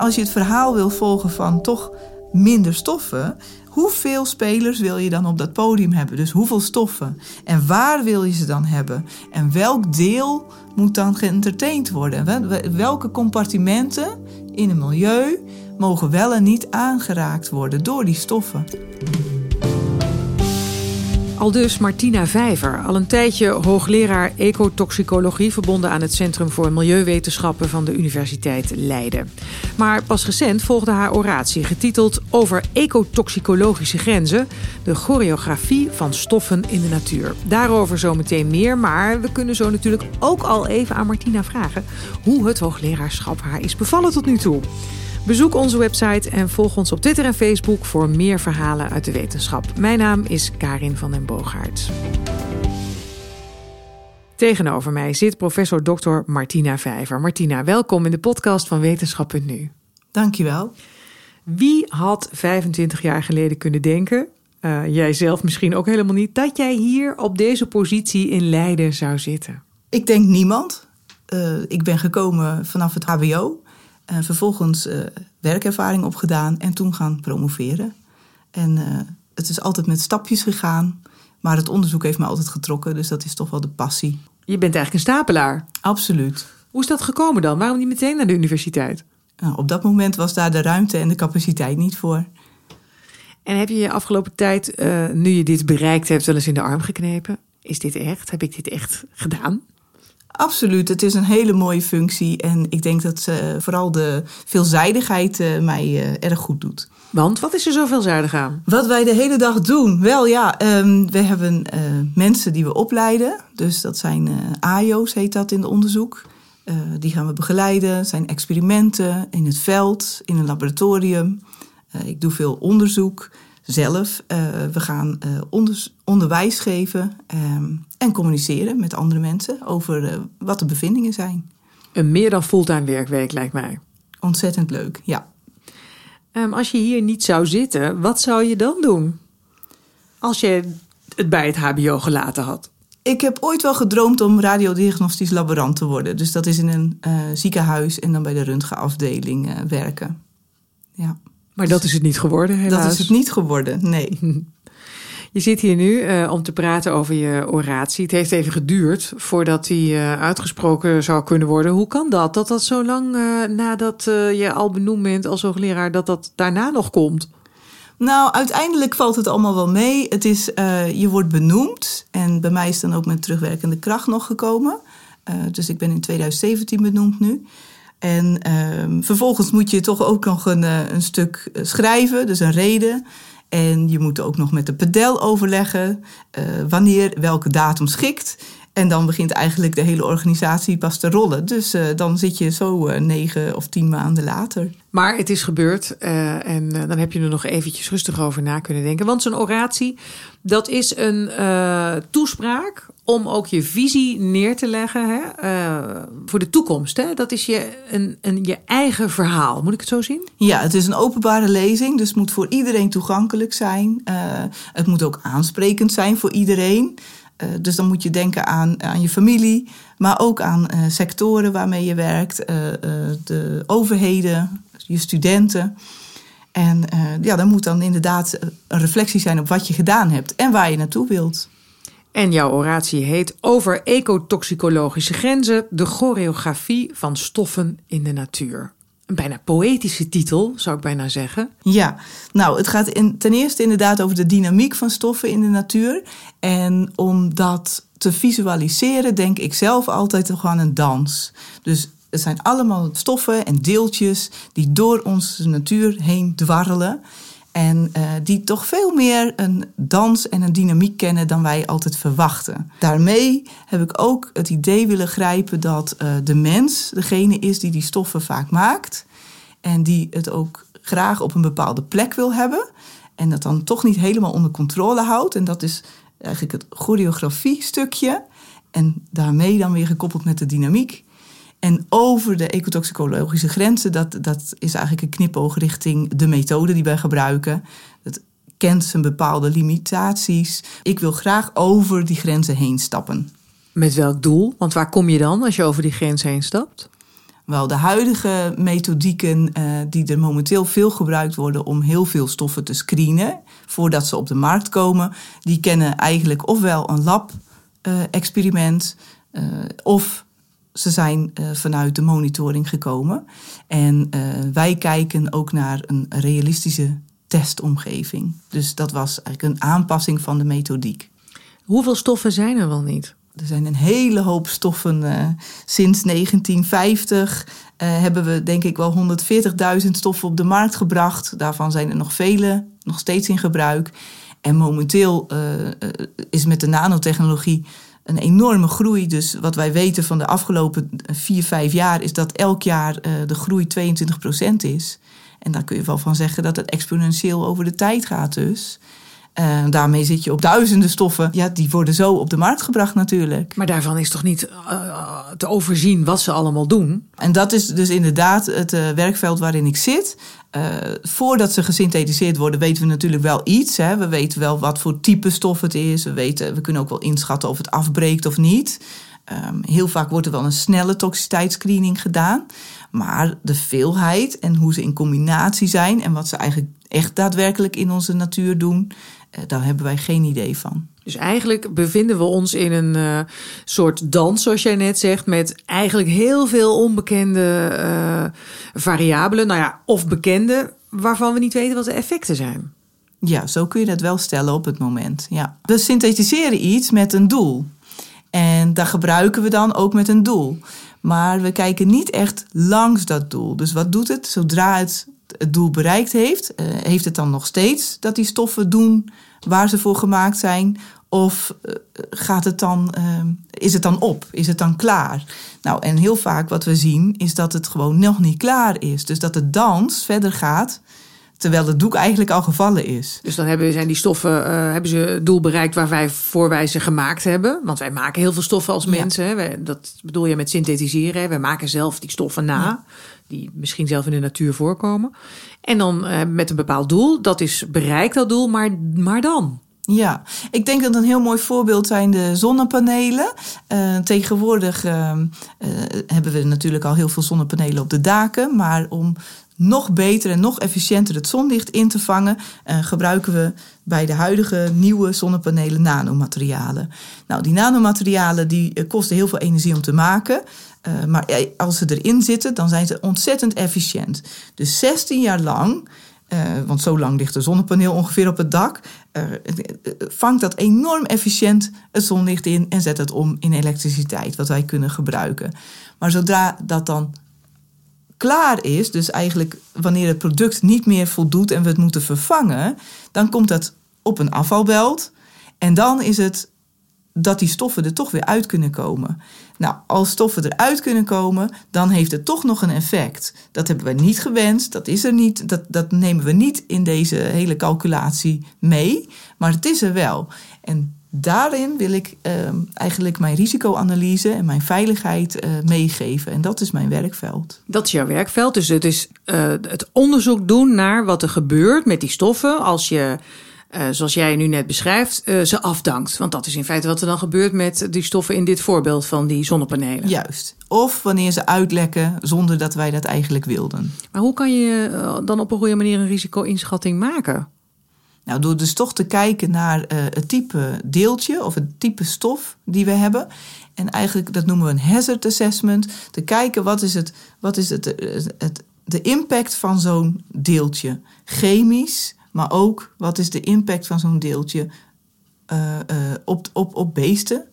als je het verhaal wil volgen van toch minder stoffen, hoeveel spelers wil je dan op dat podium hebben? Dus hoeveel stoffen? En waar wil je ze dan hebben? En welk deel moet dan geëntertained worden? Welke compartimenten in een milieu mogen wel en niet aangeraakt worden door die stoffen? Al dus Martina Vijver, al een tijdje hoogleraar ecotoxicologie verbonden aan het Centrum voor Milieuwetenschappen van de Universiteit Leiden. Maar pas recent volgde haar oratie getiteld Over ecotoxicologische grenzen, de choreografie van stoffen in de natuur. Daarover zometeen meer, maar we kunnen zo natuurlijk ook al even aan Martina vragen hoe het hoogleraarschap haar is bevallen tot nu toe. Bezoek onze website en volg ons op Twitter en Facebook voor meer verhalen uit de wetenschap. Mijn naam is Karin van den Boogaard. Tegenover mij zit professor Dr. Martina Vijver. Martina, welkom in de podcast van Wetenschap.nu. Dankjewel. Wie had 25 jaar geleden kunnen denken, uh, jij zelf misschien ook helemaal niet, dat jij hier op deze positie in Leiden zou zitten? Ik denk niemand. Uh, ik ben gekomen vanaf het HBO. Uh, vervolgens uh, werkervaring opgedaan en toen gaan promoveren. En uh, het is altijd met stapjes gegaan. Maar het onderzoek heeft me altijd getrokken, dus dat is toch wel de passie. Je bent eigenlijk een stapelaar. Absoluut. Hoe is dat gekomen dan? Waarom niet meteen naar de universiteit? Nou, op dat moment was daar de ruimte en de capaciteit niet voor. En heb je je afgelopen tijd, nu je dit bereikt hebt, wel eens in de arm geknepen? Is dit echt? Heb ik dit echt gedaan? Absoluut, het is een hele mooie functie en ik denk dat uh, vooral de veelzijdigheid uh, mij uh, erg goed doet. Want wat is er zo veelzijdig aan? Wat wij de hele dag doen? Wel ja, um, we hebben mensen die we opleiden. Dus dat zijn AIO's, heet dat in het onderzoek. die gaan we begeleiden. Het zijn experimenten in het veld, in een laboratorium. ik doe veel onderzoek zelf. Uh, we gaan onder, onderwijs geven um, en communiceren met andere mensen over uh, wat de bevindingen zijn. Een meer dan fulltime werkweek lijkt mij. Ontzettend leuk, ja. Um, als je hier niet zou zitten, wat zou je dan doen? Als je het bij het HBO gelaten had. Ik heb ooit wel gedroomd om radiodiagnostisch laborant te worden. Dus dat is in een ziekenhuis en dan bij de röntgenafdeling werken. Ja. Maar dat is het niet geworden, helaas. Dat is het niet geworden, nee. Je zit hier nu uh, om te praten over je oratie. Het heeft even geduurd voordat die uh, uitgesproken zou kunnen worden. Hoe kan dat? Dat dat zo lang uh, nadat je al benoemd bent als hoogleraar, dat dat daarna nog komt? Nou, uiteindelijk valt het allemaal wel mee. Het is, je wordt benoemd. En bij mij is dan ook met terugwerkende kracht nog gekomen. dus ik ben in 2017 benoemd nu. En um, vervolgens moet je toch ook nog een, een stuk schrijven, dus een reden. En je moet ook nog met de pedel overleggen uh, wanneer welke datum schikt. En dan begint eigenlijk de hele organisatie pas te rollen. Dus uh, dan zit je zo uh, negen of tien maanden later. Maar het is gebeurd uh, en dan heb je er nog eventjes rustig over na kunnen denken. Want zo'n oratie, dat is een toespraak om ook je visie neer te leggen hè, voor de toekomst. Hè? Dat is je, een, een, je eigen verhaal. Moet ik het zo zien? Ja, het is een openbare lezing, dus het moet voor iedereen toegankelijk zijn. het moet ook aansprekend zijn voor iedereen. Uh, dus dan moet je denken aan, aan je familie, maar ook aan uh, sectoren waarmee je werkt, uh, de overheden, je studenten. En ja, dan moet dan inderdaad een reflectie zijn op wat je gedaan hebt en waar je naartoe wilt. En jouw oratie heet Over ecotoxicologische grenzen, de choreografie van stoffen in de natuur een bijna poëtische titel, zou ik bijna zeggen. Ja, nou, het gaat in, ten eerste inderdaad over de dynamiek van stoffen in de natuur. En om dat te visualiseren, denk ik zelf altijd aan een dans. Dus het zijn allemaal stoffen en deeltjes die door onze natuur heen dwarrelen. En uh, die toch veel meer een dans en een dynamiek kennen dan wij altijd verwachten. Daarmee heb ik ook het idee willen grijpen dat uh, de mens degene is die die stoffen vaak maakt. En die het ook graag op een bepaalde plek wil hebben. En dat dan toch niet helemaal onder controle houdt. En dat is eigenlijk het choreografie-stukje. En daarmee dan weer gekoppeld met de dynamiek. En over de ecotoxicologische grenzen, dat, dat is eigenlijk een knipoog richting de methode die wij gebruiken. Dat kent zijn bepaalde limitaties. Ik wil graag over die grenzen heen stappen. Met welk doel? Want waar kom je dan als je over die grens heen stapt? Wel, de huidige methodieken uh, die er momenteel veel gebruikt worden om heel veel stoffen te screenen voordat ze op de markt komen, die kennen eigenlijk ofwel een lab-experiment uh, uh, of ze zijn vanuit de monitoring gekomen. En wij kijken ook naar een realistische testomgeving. Dus dat was eigenlijk een aanpassing van de methodiek. Hoeveel stoffen zijn er wel niet? Er zijn een hele hoop stoffen. Uh, sinds 1950 uh, hebben we denk ik wel 140.000 stoffen op de markt gebracht. Daarvan zijn er nog vele nog steeds in gebruik. En momenteel is met de nanotechnologie een enorme groei. Dus wat wij weten van de afgelopen 4, 5 jaar is dat elk jaar de groei 22% is. En daar kun je wel van zeggen dat het exponentieel over de tijd gaat dus. Uh, daarmee zit je op duizenden stoffen. Ja, die worden zo op de markt gebracht natuurlijk. Maar daarvan is toch niet uh, te overzien wat ze allemaal doen? En dat is dus inderdaad het uh, werkveld waarin ik zit. voordat ze gesynthetiseerd worden, weten we natuurlijk wel iets. Hè. We weten wel wat voor type stof het is. We, weten, we kunnen ook wel inschatten of het afbreekt of niet. Um, heel vaak wordt er wel een snelle toxiciteitsscreening gedaan. Maar de veelheid en hoe ze in combinatie zijn en wat ze eigenlijk echt daadwerkelijk in onze natuur doen, daar hebben wij geen idee van. Dus eigenlijk bevinden we ons in een uh, soort dans, zoals jij net zegt, met eigenlijk heel veel onbekende uh, variabelen, nou ja, of bekende, waarvan we niet weten wat de effecten zijn. Ja, zo kun je dat wel stellen op het moment. Ja. We synthetiseren iets met een doel. En daar gebruiken we dan ook met een doel. Maar we kijken niet echt langs dat doel. Dus wat doet het? Zodra het het doel bereikt heeft, uh, heeft het dan nog steeds dat die stoffen doen waar ze voor gemaakt zijn? Of uh, gaat het dan, uh, is het dan op? Is het dan klaar? Nou, en heel vaak wat we zien is dat het gewoon nog niet klaar is. Dus dat de dans verder gaat terwijl het doek eigenlijk al gevallen is. Dus dan hebben, zijn die stoffen, uh, hebben ze het doel bereikt waar wij voor wij ze gemaakt hebben. Want wij maken heel veel stoffen als mensen. Ja. Hè. Dat bedoel je met synthetiseren. Hè. Wij maken zelf die stoffen na. Ja. Die misschien zelf in de natuur voorkomen. En dan uh, met een bepaald doel. Dat is bereikt dat doel, maar, maar dan? Ja, ik denk dat een heel mooi voorbeeld zijn de zonnepanelen. Uh, tegenwoordig uh, hebben we natuurlijk al heel veel zonnepanelen op de daken. Maar om nog beter en nog efficiënter het zonlicht in te vangen, gebruiken we bij de huidige nieuwe zonnepanelen nanomaterialen. Nou, die nanomaterialen die kosten heel veel energie om te maken. Uh, maar als ze erin zitten, dan zijn ze ontzettend efficiënt. Dus 16 jaar lang, want zo lang ligt een zonnepaneel ongeveer op het dak, vangt dat enorm efficiënt het zonlicht in en zet het om in elektriciteit, wat wij kunnen gebruiken. Maar zodra dat dan klaar is, dus eigenlijk wanneer het product niet meer voldoet en we het moeten vervangen, dan komt dat op een afvalbelt. En dan is het dat die stoffen er toch weer uit kunnen komen. Nou, als stoffen eruit kunnen komen, dan heeft het toch nog een effect. Dat hebben we niet gewenst, dat is er niet, dat, dat nemen we niet in deze hele calculatie mee, maar het is er wel. En daarin wil ik uh, eigenlijk mijn risicoanalyse en mijn veiligheid uh, meegeven. En dat is mijn werkveld. Dat is jouw werkveld. Dus het is uh, het onderzoek doen naar wat er gebeurt met die stoffen als je. Uh, zoals jij nu net beschrijft, uh, ze afdankt. Want dat is in feite wat er dan gebeurt met die stoffen in dit voorbeeld van die zonnepanelen. Juist. Of wanneer ze uitlekken zonder dat wij dat eigenlijk wilden. Maar hoe kan je dan op een goede manier een risico-inschatting maken? Nou, door dus toch te kijken naar uh, het type deeltje of het type stof die we hebben. En eigenlijk, dat noemen we een hazard assessment. Te kijken wat is, het, wat is het, het, het de impact van zo'n deeltje. Chemisch, maar ook wat is de impact van zo'n deeltje uh, uh, op, op, op beesten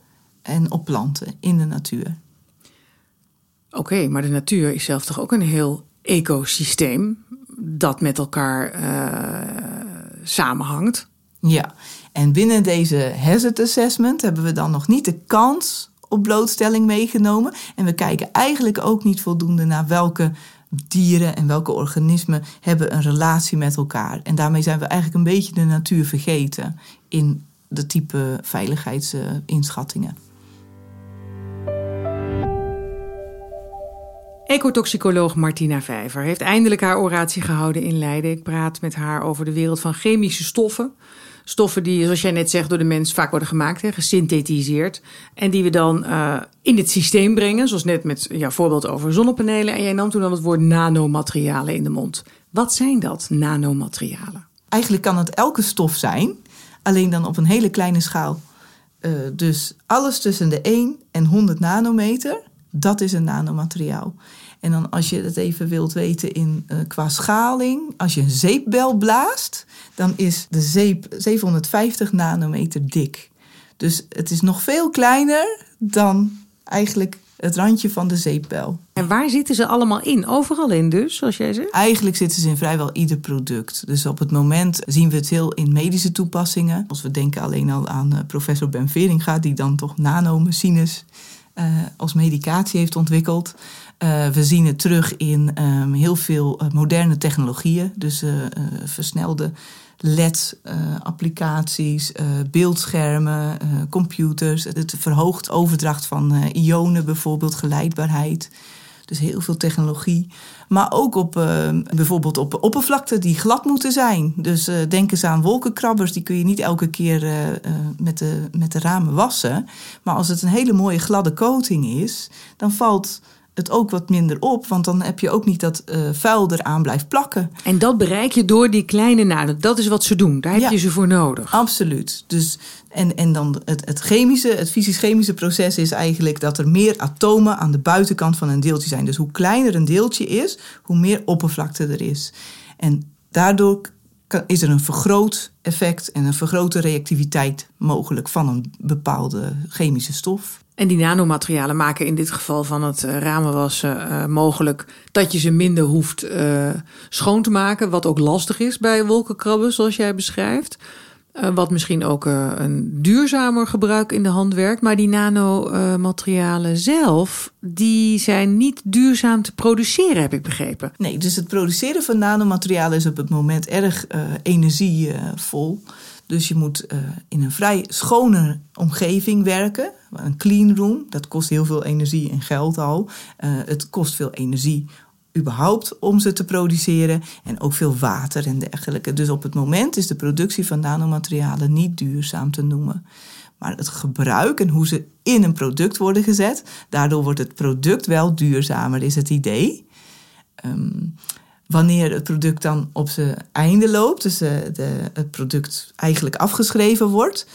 en op planten in de natuur. Oké, okay, maar de natuur is zelf toch ook een heel ecosysteem dat met elkaar samenhangt. Ja, en binnen deze hazard assessment hebben we dan nog niet de kans op blootstelling meegenomen. En we kijken eigenlijk ook niet voldoende naar welke dieren en welke organismen hebben een relatie met elkaar. En daarmee zijn we eigenlijk een beetje de natuur vergeten in de type veiligheidsinschattingen. Ecotoxicoloog Martina Vijver heeft eindelijk haar oratie gehouden in Leiden. Ik praat met haar over de wereld van chemische stoffen. Stoffen die, zoals jij net zegt, door de mens vaak worden gemaakt, hè, gesynthetiseerd. En die we dan uh, in het systeem brengen, zoals net met jouw voorbeeld over zonnepanelen. En jij nam toen dan het woord nanomaterialen in de mond. Wat zijn dat, nanomaterialen? Eigenlijk kan het elke stof zijn, alleen dan op een hele kleine schaal. Uh, dus alles tussen de 1 en 100 nanometer, dat is een nanomateriaal. En dan als je het even wilt weten in, uh, qua schaling, als je een zeepbel blaast, dan is de zeep 750 nanometer dik. Dus het is nog veel kleiner dan eigenlijk het randje van de zeepbel. En waar zitten ze allemaal in? Overal in dus, zoals jij zegt? Eigenlijk zitten ze in vrijwel ieder product. Dus op het moment zien we het heel in medische toepassingen. Als we denken alleen al aan uh, professor Ben Veringa, die dan toch nanomachines uh, als medicatie heeft ontwikkeld. Uh, we zien het terug in um, heel veel uh, moderne technologieën. Dus uh, versnelde LED-applicaties, beeldschermen, computers. Het verhoogt overdracht van ionen, bijvoorbeeld geleidbaarheid. Dus heel veel technologie. Maar ook op bijvoorbeeld op oppervlakten die glad moeten zijn. Dus denk eens aan wolkenkrabbers. Die kun je niet elke keer met, de, met de ramen wassen. Maar als het een hele mooie gladde coating is, dan valt het ook wat minder op. Want dan heb je ook niet dat uh, vuil eraan blijft plakken. En dat bereik je door die kleine naden. Dat is wat ze doen. Daar heb ja, je ze voor nodig. Absoluut. Dus, en, en dan het, het chemische, het fysisch-chemische proces is eigenlijk dat er meer atomen aan de buitenkant van een deeltje zijn. Dus hoe kleiner een deeltje is, hoe meer oppervlakte er is. En daardoor is er een vergroot effect en een vergrote reactiviteit mogelijk van een bepaalde chemische stof. En die nanomaterialen maken in dit geval van het uh, ramenwassen uh, mogelijk dat je ze minder hoeft uh, schoon te maken. Wat ook lastig is bij wolkenkrabben, zoals jij beschrijft. Wat misschien ook een duurzamer gebruik in de hand werkt. Maar die nanomaterialen zelf, die zijn niet duurzaam te produceren, heb ik begrepen. Nee, dus het produceren van nanomaterialen is op het moment erg energievol. Dus je moet in een vrij schone omgeving werken. Een clean room, dat kost heel veel energie en geld al. Het kost veel energie überhaupt om ze te produceren. En ook veel water en dergelijke. Dus op het moment is de productie van nanomaterialen niet duurzaam te noemen. Maar het gebruik en hoe ze in een product worden gezet, daardoor wordt het product wel duurzamer, is het idee. Um, wanneer het product dan op zijn einde loopt, dus eh, de, het product eigenlijk afgeschreven wordt,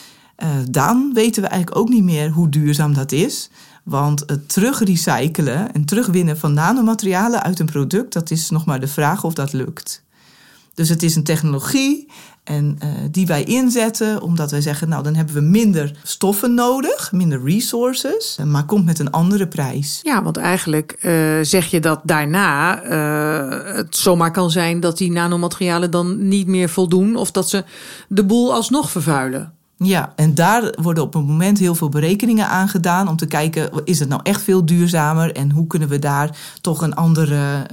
uh, dan weten we eigenlijk ook niet meer hoe duurzaam dat is. Want het terugrecyclen en terugwinnen van nanomaterialen uit een product, dat is nog maar de vraag of dat lukt. Dus het is een technologie en uh, die wij inzetten omdat wij zeggen, nou dan hebben we minder stoffen nodig, minder resources, maar komt met een andere prijs. Ja, want eigenlijk uh, zeg je dat daarna het zomaar kan zijn dat die nanomaterialen dan niet meer voldoen of dat ze de boel alsnog vervuilen. Ja, en daar worden op het moment heel veel berekeningen aan gedaan om te kijken, is het nou echt veel duurzamer en hoe kunnen we daar toch een andere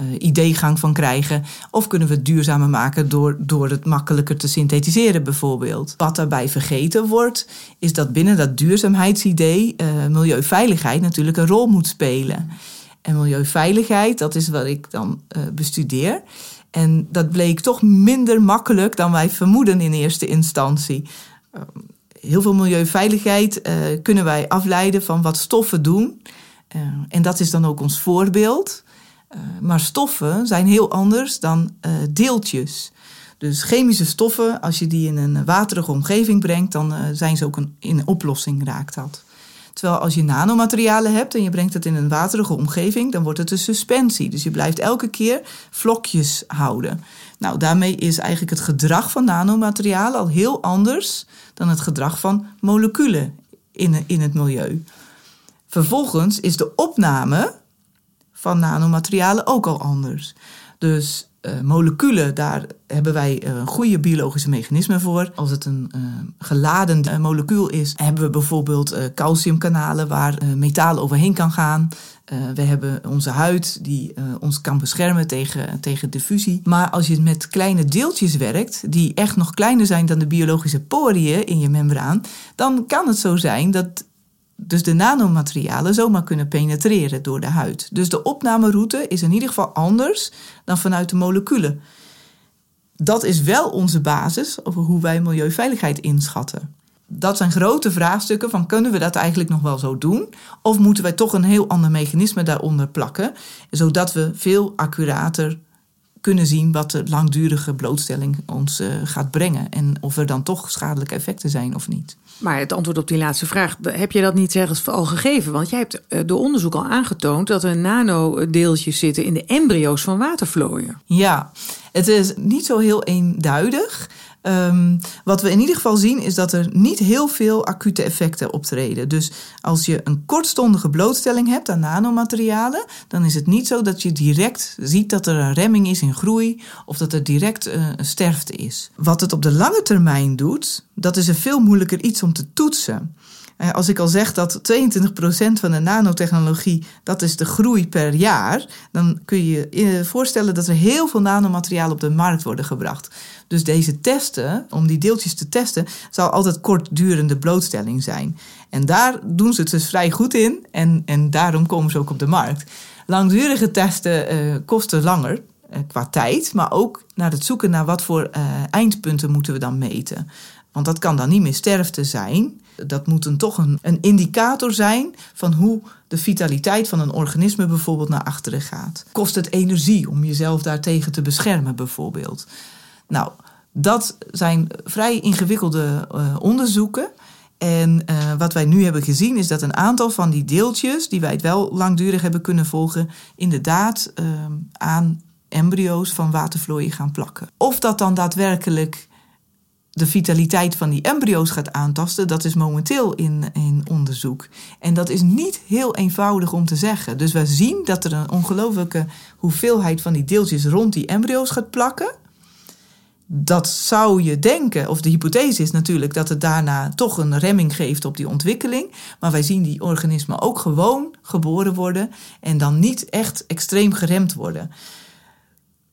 uh, ideegang van krijgen. Of kunnen we het duurzamer maken door, door het makkelijker te synthetiseren bijvoorbeeld. Wat daarbij vergeten wordt, is dat binnen dat duurzaamheidsidee uh, milieuveiligheid natuurlijk een rol moet spelen. En milieuveiligheid, dat is wat ik dan uh, bestudeer. En dat bleek toch minder makkelijk dan wij vermoeden in eerste instantie. heel veel milieuveiligheid kunnen wij afleiden van wat stoffen doen. en dat is dan ook ons voorbeeld. Maar stoffen zijn heel anders dan deeltjes. Dus chemische stoffen, als je die in een waterige omgeving brengt, dan zijn ze ook een, in oplossing raakt dat. Terwijl als je nanomaterialen hebt en je brengt het in een waterige omgeving, dan wordt het een suspensie. Dus je blijft elke keer vlokjes houden. Nou, daarmee is eigenlijk het gedrag van nanomaterialen al heel anders dan het gedrag van moleculen in, in het milieu. Vervolgens is de opname van nanomaterialen ook al anders. Dus uh, moleculen, daar hebben wij uh, goede biologische mechanismen voor. Als het een uh, geladen molecuul is, hebben we bijvoorbeeld calciumkanalen waar metaal overheen kan gaan. we hebben onze huid die ons kan beschermen tegen, tegen diffusie. Maar als je met kleine deeltjes werkt, die echt nog kleiner zijn dan de biologische poriën in je membraan, dan kan het zo zijn dat dus de nanomaterialen zomaar kunnen penetreren door de huid. Dus de opnameroute is in ieder geval anders dan vanuit de moleculen. dat is wel onze basis over hoe wij milieuveiligheid inschatten. Dat zijn grote vraagstukken van kunnen we dat eigenlijk nog wel zo doen? Of moeten wij toch een heel ander mechanisme daaronder plakken, zodat we veel accurater kunnen zien wat de langdurige blootstelling ons uh, gaat brengen en of er dan toch schadelijke effecten zijn of niet. Maar het antwoord op die laatste vraag, heb je dat niet ergens al gegeven? Want jij hebt uh, door onderzoek al aangetoond dat er nanodeeltjes zitten in de embryo's van watervlooien. Ja, het is niet zo heel eenduidig. Um, wat we in ieder geval zien is dat er niet heel veel acute effecten optreden. Dus als je een kortstondige blootstelling hebt aan nanomaterialen, dan is het niet zo dat je direct ziet dat er een remming is in groei of dat er direct uh, een sterfte is. Wat het op de lange termijn doet, dat is een veel moeilijker iets om te toetsen. Eh, als ik al zeg dat 22% van de nanotechnologie, dat is de groei per jaar, dan kun je je voorstellen dat er heel veel nanomateriaal op de markt worden gebracht. Dus deze testen, om die deeltjes te testen, zal altijd kortdurende blootstelling zijn. En daar doen ze het dus vrij goed in en, en daarom komen ze ook op de markt. Langdurige testen uh, kosten langer uh, qua tijd, maar ook naar het zoeken naar wat voor eindpunten moeten we dan meten. Want dat kan dan niet meer sterfte zijn. Dat moet een, toch een, indicator zijn van hoe de vitaliteit van een organisme bijvoorbeeld naar achteren gaat. Kost het energie om jezelf daartegen te beschermen bijvoorbeeld? Nou, dat zijn vrij ingewikkelde uh, onderzoeken. En uh, wat wij nu hebben gezien is dat een aantal van die deeltjes, die wij het wel langdurig hebben kunnen volgen, inderdaad uh, aan embryo's van watervlooien gaan plakken. Of dat dan daadwerkelijk de vitaliteit van die embryo's gaat aantasten, dat is momenteel in, onderzoek. En dat is niet heel eenvoudig om te zeggen. Dus we zien dat er een ongelooflijke hoeveelheid van die deeltjes rond die embryo's gaat plakken. Dat zou je denken, of de hypothese is natuurlijk dat het daarna toch een remming geeft op die ontwikkeling. Maar wij zien die organismen ook gewoon geboren worden en dan niet echt extreem geremd worden.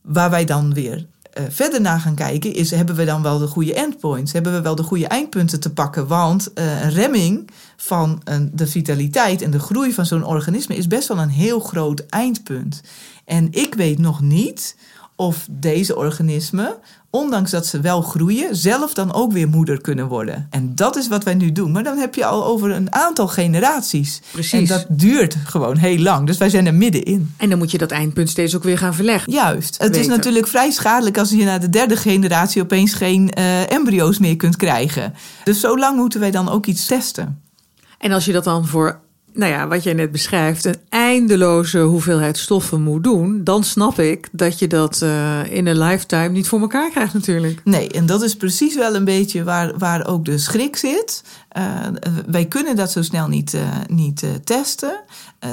Waar wij dan weer uh, verder naar gaan kijken, is hebben we dan wel de goede endpoints? Hebben we wel de goede eindpunten te pakken? Want uh, een remming van de vitaliteit en de groei van zo'n organisme is best wel een heel groot eindpunt. En ik weet nog niet of deze organismen, ondanks dat ze wel groeien, zelf dan ook weer moeder kunnen worden. En dat is wat wij nu doen. Maar dan heb je al over een aantal generaties. Precies. En dat duurt gewoon heel lang. Dus wij zijn er middenin. En dan moet je dat eindpunt steeds ook weer gaan verleggen. Juist. Het is natuurlijk vrij schadelijk als je na de derde generatie opeens geen uh, embryo's meer kunt krijgen. Dus zo lang moeten wij dan ook iets testen. En als je dat dan voor nou ja, wat jij net beschrijft, een eindeloze hoeveelheid stoffen moet doen, dan snap ik dat je dat uh, in een lifetime niet voor elkaar krijgt natuurlijk. Nee, en dat is precies wel een beetje waar, waar ook de schrik zit. Uh, wij kunnen dat zo snel niet, uh, niet testen.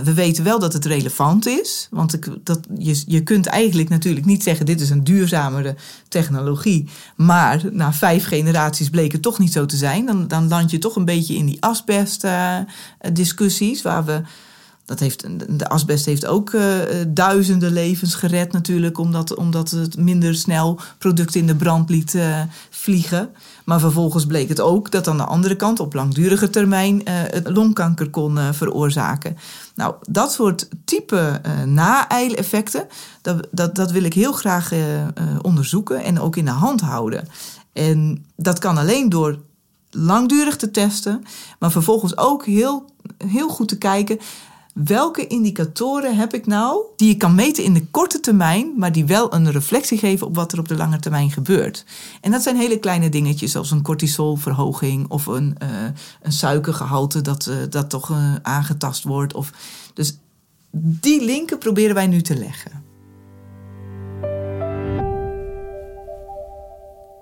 we weten wel dat het relevant is, want ik, dat, je, je kunt eigenlijk natuurlijk niet zeggen dit is een duurzamere technologie, maar na vijf generaties bleek het toch niet zo te zijn. Dan, dan land je toch een beetje in die asbest discussies waar we dat heeft, de asbest heeft ook duizenden levens gered natuurlijk, omdat, omdat het minder snel producten in de brand liet vliegen. Maar vervolgens bleek het ook dat aan de andere kant op langdurige termijn het longkanker kon veroorzaken. Nou, dat soort type na-eileffecten, dat, dat, dat wil ik heel graag onderzoeken en ook in de hand houden. En dat kan alleen door langdurig te testen, maar vervolgens ook heel, heel goed te kijken welke indicatoren heb ik nou die je kan meten in de korte termijn, maar die wel een reflectie geven op wat er op de lange termijn gebeurt. En dat zijn hele kleine dingetjes, zoals een cortisolverhoging of een, uh, een suikergehalte dat, uh, dat toch uh, aangetast wordt. Of, dus die linken proberen wij nu te leggen.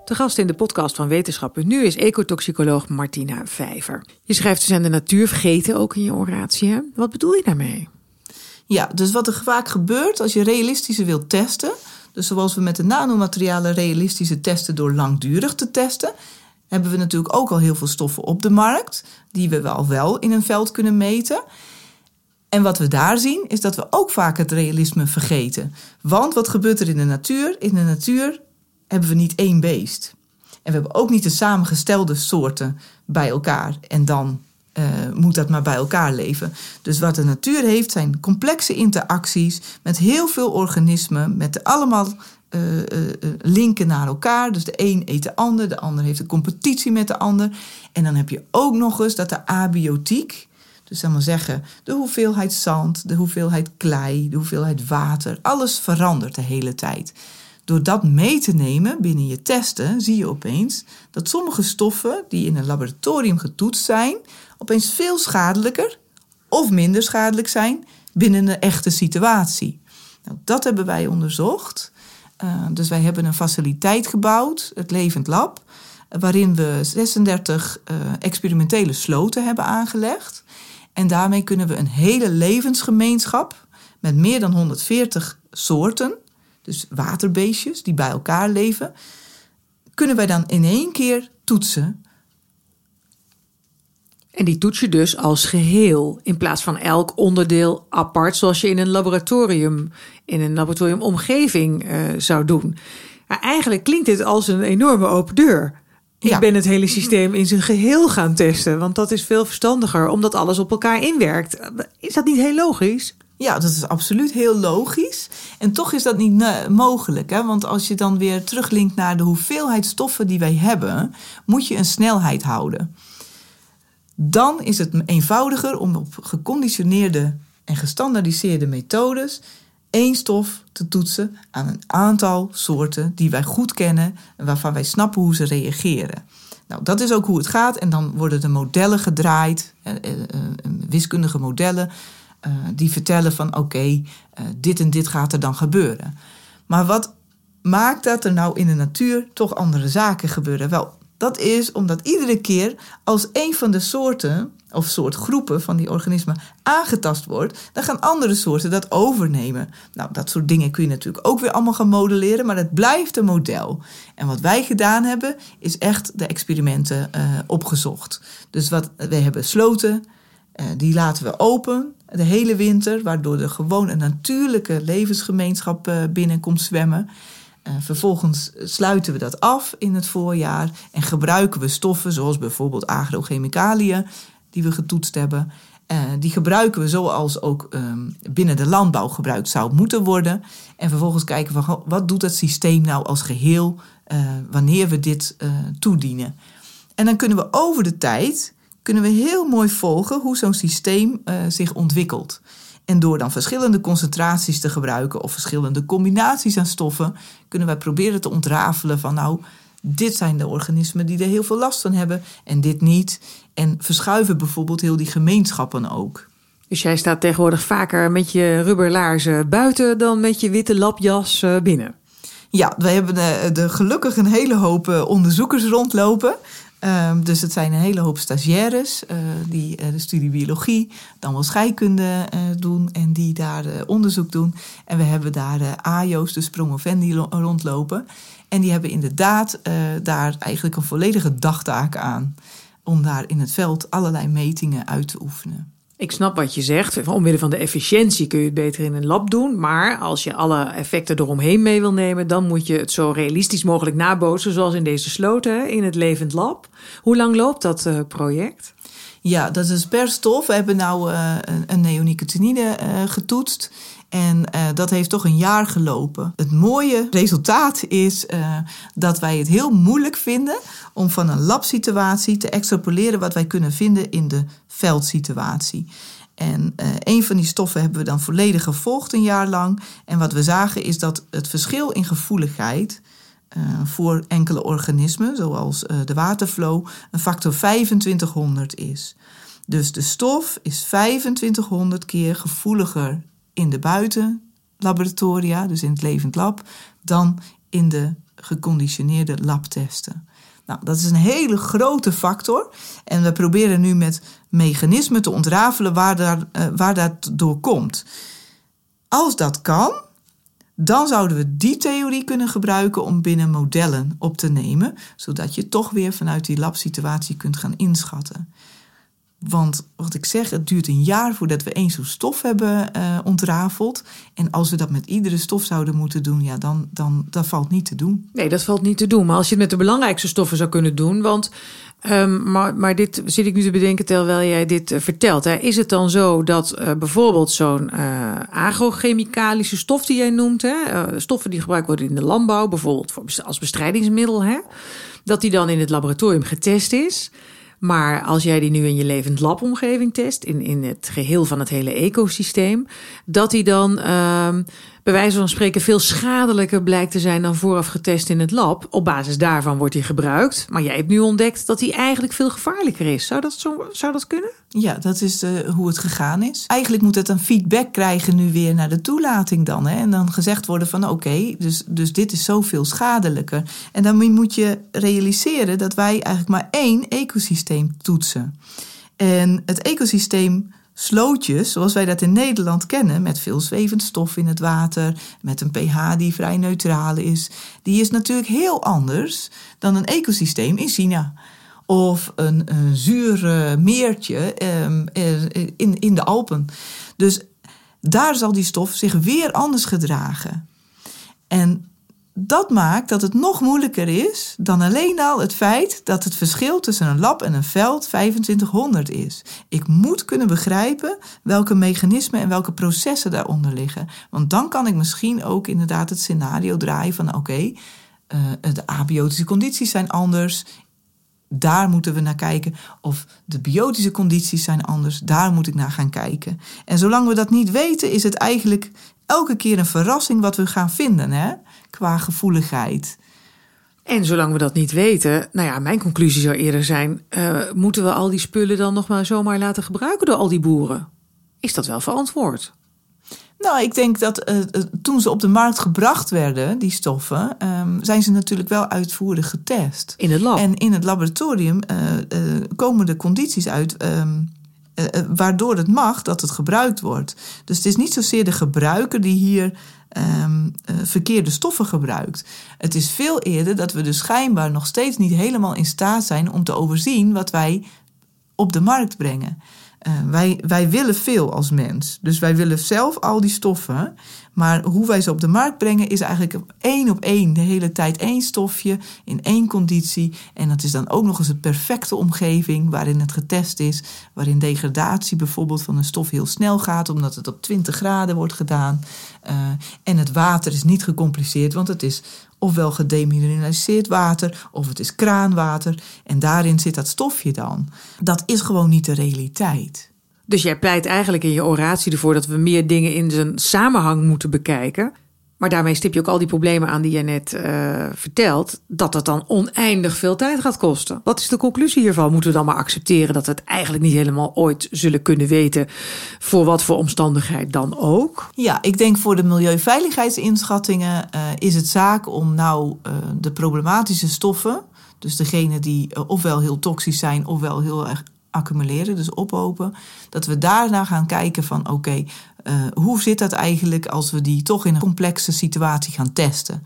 De gast in de podcast van Wetenschap.nu is ecotoxicoloog Martina Vijver. Je schrijft dus aan de natuur vergeten ook in je oratie. Wat bedoel je daarmee? Ja, dus wat er vaak gebeurt als je realistische wilt testen... dus zoals we met de nanomaterialen realistische testen door langdurig te testen... hebben we natuurlijk ook al heel veel stoffen op de markt... die we wel wel in een veld kunnen meten... En wat we daar zien, is dat we ook vaak het realisme vergeten. Want wat gebeurt er in de natuur? In de natuur hebben we niet één beest. En we hebben ook niet de samengestelde soorten bij elkaar. En dan uh, moet dat maar bij elkaar leven. Dus wat de natuur heeft zijn complexe interacties met heel veel organismen, met allemaal uh, linken naar elkaar. Dus de een eet de ander, de ander heeft een competitie met de ander. En dan heb je ook nog eens dat de abiotiek, dus zeg maar zeggen, de hoeveelheid zand, de hoeveelheid klei, de hoeveelheid water, alles verandert de hele tijd. Door dat mee te nemen binnen je testen, zie je opeens dat sommige stoffen die in een laboratorium getoetst zijn, opeens veel schadelijker of minder schadelijk zijn binnen een echte situatie. Nou, dat hebben wij onderzocht. Uh, dus wij hebben een faciliteit gebouwd, het Levend Lab, waarin we 36 uh, eh, experimentele sloten hebben aangelegd. En daarmee kunnen we een hele levensgemeenschap met meer dan 140 soorten, dus waterbeestjes die bij elkaar leven, kunnen wij dan in één keer toetsen en die toets je dus als geheel in plaats van elk onderdeel apart, zoals je in een laboratorium, in een laboratoriumomgeving uh, zou doen. Maar eigenlijk klinkt dit als een enorme open deur. Ik ben het hele systeem in zijn geheel gaan testen, want dat is veel verstandiger, omdat alles op elkaar inwerkt. Is dat niet heel logisch? Ja, dat is absoluut heel logisch. En toch is dat niet mogelijk. Hè? Want als je dan weer teruglinkt naar de hoeveelheid stoffen die wij hebben, moet je een snelheid houden. Dan is het eenvoudiger om op geconditioneerde en gestandaardiseerde methodes één stof te toetsen aan een aantal soorten die wij goed kennen en waarvan wij snappen hoe ze reageren. Nou, dat is ook hoe het gaat. En dan worden de modellen gedraaid, eh, eh, eh, wiskundige modellen, die vertellen van oké, dit en dit gaat er dan gebeuren. Maar wat maakt dat er nou in de natuur toch andere zaken gebeuren? Wel, dat is omdat iedere keer als een van de soorten of soortgroepen van die organismen aangetast wordt, dan gaan andere soorten dat overnemen. Nou, dat soort dingen kun je natuurlijk ook weer allemaal gaan modelleren, maar het blijft een model. En wat wij gedaan hebben, is echt de experimenten uh, opgezocht. Dus wat we hebben sloten, die laten we open de hele winter, waardoor er gewoon een natuurlijke levensgemeenschap uh, binnenkomt zwemmen. Uh, vervolgens sluiten we dat af in het voorjaar en gebruiken we stoffen zoals bijvoorbeeld agrochemicaliën die we getoetst hebben. Uh, die gebruiken we zoals ook um, binnen de landbouw gebruikt zou moeten worden. En vervolgens kijken we wat doet het systeem nou als geheel wanneer we dit toedienen. En dan kunnen we over de tijd kunnen we heel mooi volgen hoe zo'n systeem zich ontwikkelt. En door dan verschillende concentraties te gebruiken of verschillende combinaties aan stoffen, kunnen wij proberen te ontrafelen van nou, dit zijn de organismen die er heel veel last van hebben en dit niet. En verschuiven bijvoorbeeld heel die gemeenschappen ook. Dus jij staat tegenwoordig vaker met je rubberlaarzen buiten dan met je witte lapjas eh, binnen? Ja, wij hebben de, de gelukkig een hele hoop eh, onderzoekers rondlopen. Um, dus het zijn een hele hoop stagiaires uh, die uh, de studie biologie, dan wel scheikunde uh, doen en die daar onderzoek doen. En we hebben daar de AIO's, dus promovendi, rondlopen. En die hebben inderdaad daar eigenlijk een volledige dagtaak aan om daar in het veld allerlei metingen uit te oefenen. Ik snap wat je zegt. Omwille van de efficiëntie kun je het beter in een lab doen. Maar als je alle effecten eromheen mee wil nemen, dan moet je het zo realistisch mogelijk nabootsen, zoals in deze sloten in het Levend Lab. Hoe lang loopt dat uh, project? Ja, dat is per stof. We hebben nou uh, een neonicotinide uh, getoetst. En uh, dat heeft toch een jaar gelopen. Het mooie resultaat is uh, dat wij het heel moeilijk vinden om van een labsituatie te extrapoleren wat wij kunnen vinden in de veldsituatie. En uh, een van die stoffen hebben we dan volledig gevolgd een jaar lang. En wat we zagen is dat het verschil in gevoeligheid voor enkele organismen, zoals de waterflow, een factor 2500 is. Dus de stof is 2500 keer gevoeliger in de buitenlaboratoria, dus in het levend lab, dan in de geconditioneerde labtesten. Nou, dat is een hele grote factor. En we proberen nu met mechanismen te ontrafelen waar, daar, uh, waar dat door komt. Als dat kan, dan zouden we die theorie kunnen gebruiken om binnen modellen op te nemen, zodat je toch weer vanuit die labsituatie kunt gaan inschatten. Want wat ik zeg, het duurt een jaar voordat we één zo'n stof hebben uh, ontrafeld. En als we dat met iedere stof zouden moeten doen, ja, dan, dan dat valt niet te doen. Nee, dat valt niet te doen. Maar als je het met de belangrijkste stoffen zou kunnen doen. Want, um, maar, maar dit zit ik nu te bedenken terwijl jij dit uh, vertelt. Hè. Is het dan zo dat uh, bijvoorbeeld zo'n agrochemicalische stof die jij noemt, hè, stoffen die gebruikt worden in de landbouw, bijvoorbeeld voor, als bestrijdingsmiddel, hè, dat die dan in het laboratorium getest is? Maar als jij die nu in je levend labomgeving test, in, in het geheel van het hele ecosysteem, dat die dan uh, bij wijze van spreken veel schadelijker blijkt te zijn dan vooraf getest in het lab. Op basis daarvan wordt hij gebruikt. Maar jij hebt nu ontdekt dat hij eigenlijk veel gevaarlijker is. Zou dat, zo, zou dat kunnen? Ja, dat is uh, hoe het gegaan is. Eigenlijk moet het een feedback krijgen nu weer naar de toelating dan. Hè? En dan gezegd worden van oké, dus, dus dit is zoveel schadelijker. En dan moet je realiseren dat wij eigenlijk maar één ecosysteem toetsen. En het ecosysteem slootjes, zoals wij dat in Nederland kennen, met veel zwevend stof in het water, met een pH die vrij neutraal is, die is natuurlijk heel anders dan een ecosysteem in China. Of een, een zuur meertje ehm, in, in de Alpen. Dus daar zal die stof zich weer anders gedragen. En dat maakt dat het nog moeilijker is dan alleen al het feit dat het verschil tussen een lab en een veld 2500 is. Ik moet kunnen begrijpen welke mechanismen en welke processen daaronder liggen. Want dan kan ik misschien ook inderdaad het scenario draaien van oké, uh, de abiotische condities zijn anders. Daar moeten we naar kijken. Of de biotische condities zijn anders. Daar moet ik naar gaan kijken. En zolang we dat niet weten, is het eigenlijk elke keer een verrassing wat we gaan vinden. Hè? qua gevoeligheid. En zolang we dat niet weten, nou ja, mijn conclusie zou eerder zijn: uh, moeten we al die spullen dan nog maar zomaar laten gebruiken door al die boeren? Is dat wel verantwoord? Nou, ik denk dat uh, toen ze op de markt gebracht werden, die stoffen, um, zijn ze natuurlijk wel uitvoerig getest. In het lab. En in het laboratorium uh, komen de condities uit. Um, waardoor het mag dat het gebruikt wordt. Dus het is niet zozeer de gebruiker die hier um, uh, verkeerde stoffen gebruikt. Het is veel eerder dat we dus schijnbaar nog steeds niet helemaal in staat zijn om te overzien wat wij op de markt brengen. Uh, wij, wij willen veel als mens. Dus wij willen zelf al die stoffen. Maar hoe wij ze op de markt brengen is eigenlijk één op één. De hele tijd één stofje in één conditie. En dat is dan ook nog eens een perfecte omgeving waarin het getest is. Waarin degradatie bijvoorbeeld van een stof heel snel gaat, omdat het op 20 graden wordt gedaan. Uh, en het water is niet gecompliceerd, want het is ofwel gedemineraliseerd water of het is kraanwater. En daarin zit dat stofje dan. Dat is gewoon niet de realiteit. Dus jij pleit eigenlijk in je oratie ervoor dat we meer dingen in zijn samenhang moeten bekijken. Maar daarmee stip je ook al die problemen aan die je net uh, vertelt, dat dat dan oneindig veel tijd gaat kosten. Wat is de conclusie hiervan? Moeten we dan maar accepteren dat we het eigenlijk niet helemaal ooit zullen kunnen weten, voor wat voor omstandigheid dan ook? Ja, ik denk voor de milieuveiligheidsinschattingen uh, is het zaak om nou uh, de problematische stoffen, dus degene die ofwel heel toxisch zijn ofwel heel erg accumuleren, dus ophopen, dat we daarna gaan kijken van oké, uh, hoe zit dat eigenlijk als we die toch in een complexe situatie gaan testen?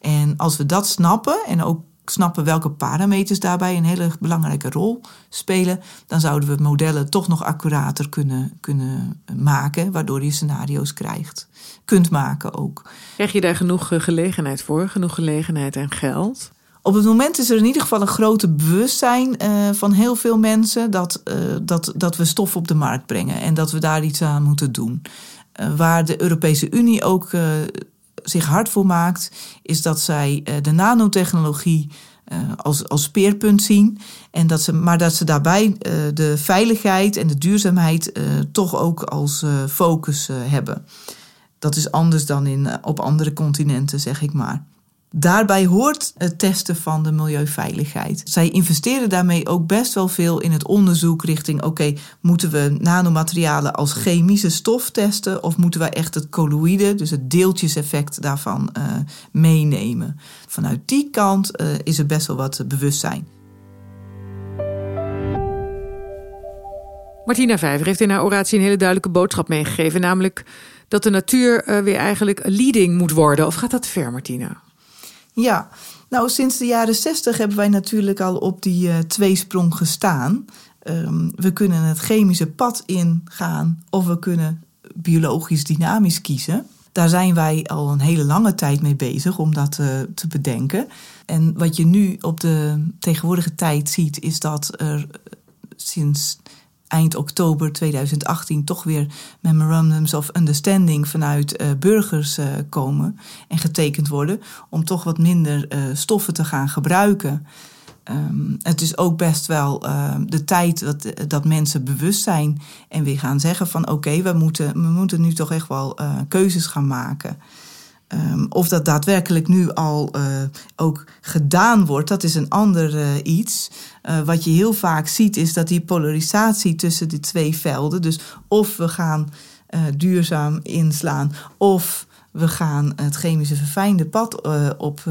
En als we dat snappen en ook snappen welke parameters daarbij een hele belangrijke rol spelen, dan zouden we modellen toch nog accurater kunnen, kunnen maken, waardoor je scenario's krijgt. Kunt maken ook. Krijg je daar genoeg eh, gelegenheid voor? Genoeg gelegenheid en geld? Op het moment is er in ieder geval een grote bewustzijn uh, van heel veel mensen dat, uh, dat, dat we stof op de markt brengen en dat we daar iets aan moeten doen. Uh, waar de Europese Unie ook zich hard voor maakt, is dat zij de nanotechnologie als, als speerpunt zien. En dat ze, maar dat ze daarbij de veiligheid en de duurzaamheid toch ook als focus hebben. Dat is anders dan in, op andere continenten, zeg ik maar. Daarbij hoort het testen van de milieuveiligheid. Zij investeren daarmee ook best wel veel in het onderzoek richting: oké, moeten we nanomaterialen als chemische stof testen of moeten wij echt het colloïde, dus het deeltjeseffect daarvan, uh, meenemen? Vanuit die kant uh, is er best wel wat bewustzijn. Martina Vijver heeft in haar oratie een hele duidelijke boodschap meegegeven, namelijk dat de natuur uh, weer eigenlijk leading moet worden. Of gaat dat ver, Martina? Ja, nou sinds de jaren zestig hebben wij natuurlijk al op die uh, tweesprong gestaan. ehm, we kunnen het chemische pad ingaan of we kunnen biologisch dynamisch kiezen. Daar zijn wij al een hele lange tijd mee bezig om dat uh, te bedenken. En wat je nu op de tegenwoordige tijd ziet, is dat er sinds eind oktober 2018 toch weer memorandums of understanding vanuit uh, burgers uh, komen en getekend worden om toch wat minder uh, stoffen te gaan gebruiken. Um, het is ook best wel de tijd dat, dat mensen bewust zijn en weer gaan zeggen van oké, we, moeten, we moeten nu toch echt wel keuzes gaan maken. Um, of dat daadwerkelijk nu al uh, ook gedaan wordt, dat is een ander uh, iets. Uh, wat je heel vaak ziet, is dat die polarisatie tussen die twee velden, dus of we gaan duurzaam inslaan, of we gaan het chemische verfijnde pad op.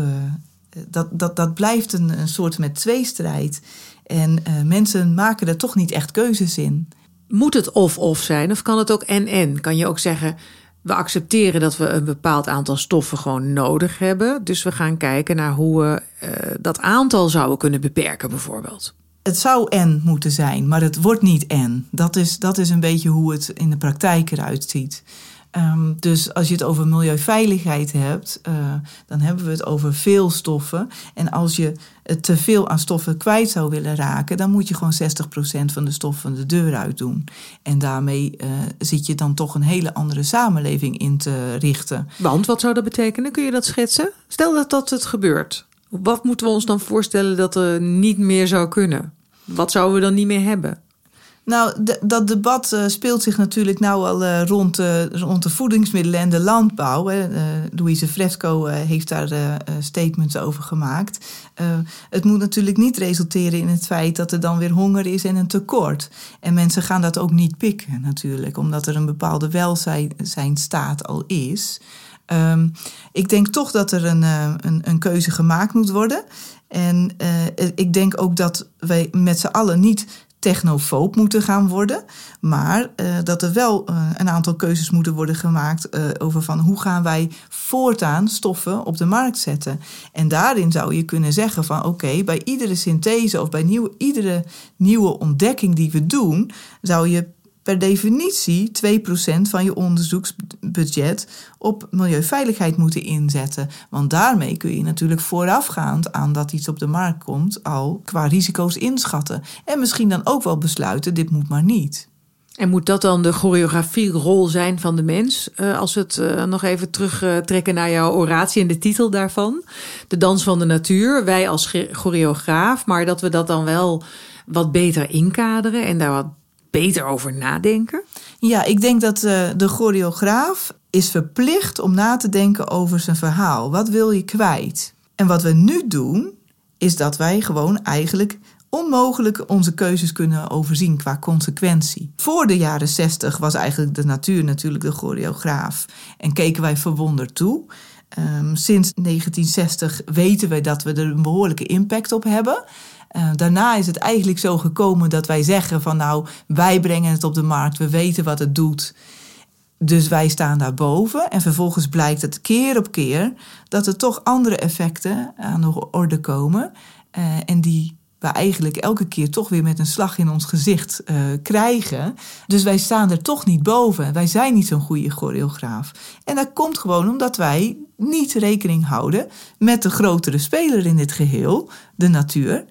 dat, dat, dat blijft een, een soort met tweestrijd. En mensen maken er toch niet echt keuzes in. Moet het of-of zijn, of kan het ook en-en? Kan je ook zeggen we accepteren dat we een bepaald aantal stoffen gewoon nodig hebben. Dus we gaan kijken naar hoe we uh, dat aantal zouden kunnen beperken, bijvoorbeeld. Het zou en moeten zijn, maar het wordt niet en. Dat is, dat is een beetje hoe het in de praktijk eruit ziet. Um, dus als je het over milieuveiligheid hebt, uh, dan hebben we het over veel stoffen. En als je te veel aan stoffen kwijt zou willen raken, dan moet je gewoon 60% van de stoffen de deur uit doen. En daarmee uh, zit je dan toch een hele andere samenleving in te richten. Want wat zou dat betekenen? Kun je dat schetsen? Stel dat dat het gebeurt. Wat moeten we ons dan voorstellen dat er niet meer zou kunnen? Wat zouden we dan niet meer hebben? Nou, dat debat uh, speelt zich natuurlijk nou al uh, rond, uh, rond de voedingsmiddelen en de landbouw. Hè. Louise Fresco heeft daar statements over gemaakt. het moet natuurlijk niet resulteren in het feit dat er dan weer honger is en een tekort. En mensen gaan dat ook niet pikken natuurlijk, omdat er een bepaalde welzijnstaat al is. Um, ik denk toch dat er een, een, een keuze gemaakt moet worden. En ik denk ook dat wij met z'n allen niet technofoob moeten gaan worden. Maar uh, dat er wel uh, een aantal keuzes moeten worden gemaakt uh, over van hoe gaan wij voortaan stoffen op de markt zetten. En daarin zou je kunnen zeggen van oké, bij iedere synthese of bij nieuw, iedere nieuwe ontdekking die we doen, zou je per definitie 2% van je onderzoeksbudget op milieuveiligheid moeten inzetten. Want daarmee kun je natuurlijk voorafgaand aan dat iets op de markt komt al qua risico's inschatten. En misschien dan ook wel besluiten, dit moet maar niet. En moet dat dan de choreografierol zijn van de mens? Uh, als we het uh, nog even terugtrekken naar jouw oratie en de titel daarvan. De dans van de natuur, wij als choreograaf, maar dat we dat dan wel wat beter inkaderen en daar wat beter over nadenken? Ja, ik denk dat uh, de choreograaf is verplicht om na te denken over zijn verhaal. Wat wil je kwijt? En wat we nu doen, is dat wij gewoon eigenlijk onmogelijk onze keuzes kunnen overzien qua consequentie. Voor de jaren 60 was eigenlijk de natuur natuurlijk de choreograaf en keken wij verwonderd toe. Um, sinds 1960 weten we dat we er een behoorlijke impact op hebben. Uh, daarna is het eigenlijk zo gekomen dat wij zeggen van nou, wij brengen het op de markt, we weten wat het doet. Dus wij staan daarboven en vervolgens blijkt het keer op keer dat er toch andere effecten aan de orde komen. Uh, en die we eigenlijk elke keer toch weer met een slag in ons gezicht uh, krijgen. Dus wij staan er toch niet boven. Wij zijn niet zo'n goede choreograaf. En dat komt gewoon omdat wij niet rekening houden met de grotere speler in dit geheel, de natuur.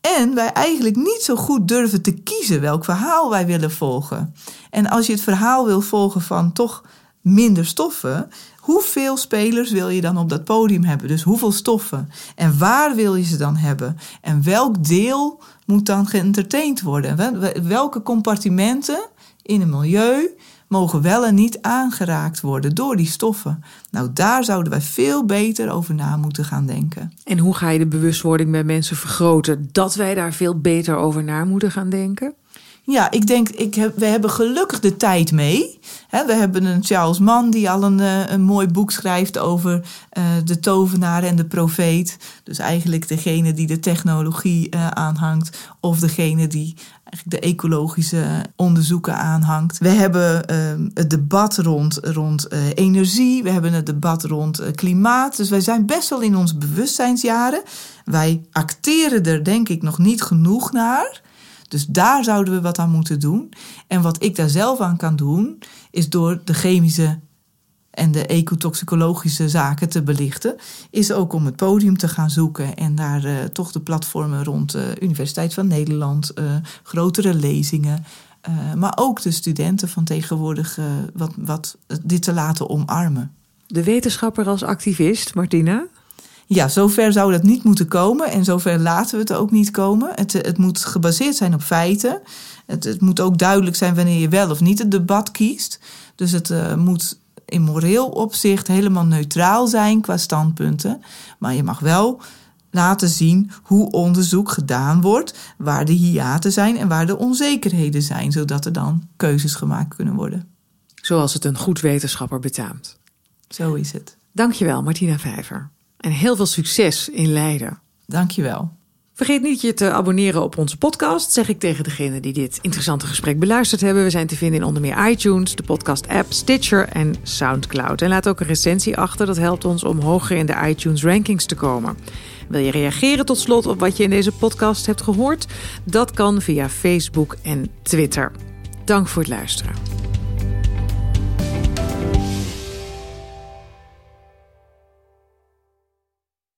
En wij eigenlijk niet zo goed durven te kiezen welk verhaal wij willen volgen. En als je het verhaal wil volgen van toch minder stoffen, hoeveel spelers wil je dan op dat podium hebben? Dus hoeveel stoffen? En waar wil je ze dan hebben? En welk deel moet dan geëntertained worden? Welke compartimenten in een milieu mogen wel en niet aangeraakt worden door die stoffen. Nou, daar zouden wij veel beter over na moeten gaan denken. En hoe ga je de bewustwording bij mensen vergroten dat wij daar veel beter over na moeten gaan denken? Ja, ik denk, ik heb, we hebben gelukkig de tijd mee. we hebben een Charles Mann die al een, eh, een mooi boek schrijft over uh, de tovenaar en de profeet. Dus eigenlijk degene die de technologie uh, aanhangt, of degene die eigenlijk de ecologische onderzoeken aanhangt. We hebben het debat rond, rond energie, we hebben het debat rond klimaat. Dus wij zijn best wel in onze bewustzijnsjaren. Wij acteren er denk ik nog niet genoeg naar. Dus daar zouden we wat aan moeten doen. En wat ik daar zelf aan kan doen, is door de chemische en de ecotoxicologische zaken te belichten, is ook om het podium te gaan zoeken en daar uh, toch de platformen rond de Universiteit van Nederland, uh, grotere lezingen, maar ook de studenten van tegenwoordig wat, wat dit te laten omarmen. De wetenschapper als activist, Martina? Ja, zover zou dat niet moeten komen en zover laten we het ook niet komen. Het, het moet gebaseerd zijn op feiten. Het, het, moet ook duidelijk zijn wanneer je wel of niet het debat kiest. Dus het uh, moet in moreel opzicht helemaal neutraal zijn qua standpunten. Maar je mag wel laten zien hoe onderzoek gedaan wordt, waar de hiaten zijn en waar de onzekerheden zijn, zodat er dan keuzes gemaakt kunnen worden. Zoals het een goed wetenschapper betaamt. Zo is het. Dankjewel, Martina Vijver. En heel veel succes in Leiden. Dankjewel. Vergeet niet je te abonneren op onze podcast, zeg ik tegen degenen die dit interessante gesprek beluisterd hebben. We zijn te vinden in onder meer iTunes, de podcast-app, Stitcher en Soundcloud. En laat ook een recensie achter, dat helpt ons om hoger in de iTunes rankings te komen. Wil je reageren tot slot op wat je in deze podcast hebt gehoord? Dat kan via Facebook en Twitter. Dank voor het luisteren.